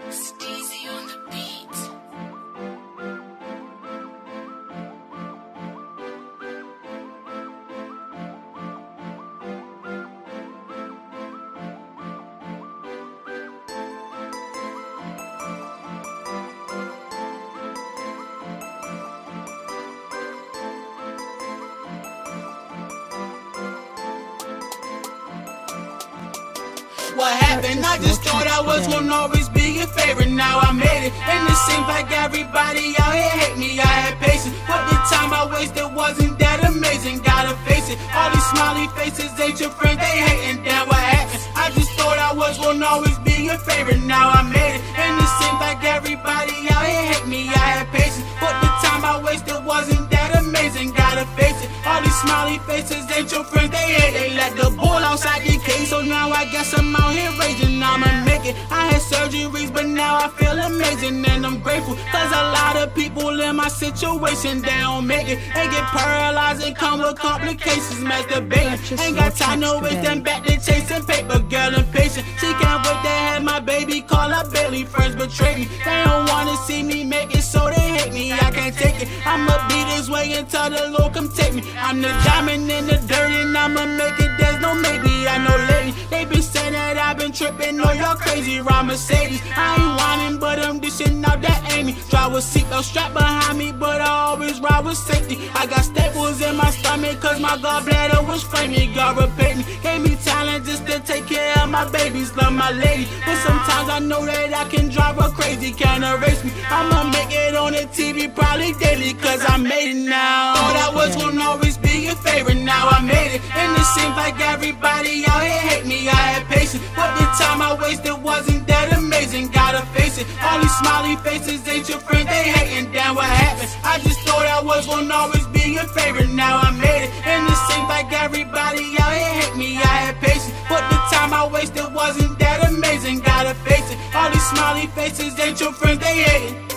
Steezy on the What happened? I just thought I was gonna always be your favorite. Now I made it, and it seems like everybody out here hate me. I had patience, but the time I wasted wasn't that amazing. Gotta face it, all these smiley faces ain't your friends. They hating. Damn, what happened? I just thought I was gonna always be your favorite. Now I made it, and it seems like everybody out here hate me. I had patience, but the time I wasted wasn't that amazing. Gotta face it, all these smiley faces ain't your friends. They hate. They let the bull outside the cage, so now I guess I'm out. I'ma make it. I had surgeries, but now I feel amazing and I'm grateful. Cause a lot of people in my situation, they don't make it. They get paralyzed and come with complications, masturbating. Ain't got time to waste them back to chasing paper, girl impatient. She can't wait to have my baby, call her Bailey. Friends betray me. They don't wanna see me make it, so they hate me. I can't take it. I'ma be this way until the Lord come take me. I'm the diamond in the dirt and I'ma make it. There's no maybe. I know lately they been saying that I've been tripping on your crazy ride Mercedes. I ain't whining, but I'm dishing out that Amy. Drive with seatbelt strapped behind me, but I always ride with safety. I got staples in my stomach, cause my gallbladder was flaming. God repaid me, gave me talent just to take care of my babies. Love my lady, but sometimes I know that I can drive her crazy, can't erase me. I'ma make it on the TV probably daily, cause I made it now. Thought I was gonna seems like everybody out here hate me. I had patience, but the time I wasted wasn't that amazing. Gotta face it, all these smiley faces ain't your friends, they hating. Damn, what happened? I just thought I was gonna always be your favorite, now I made it. And it seems like everybody out here hate me. I had patience, but the time I wasted wasn't that amazing. Gotta face it, all these smiley faces ain't your friends, they hating.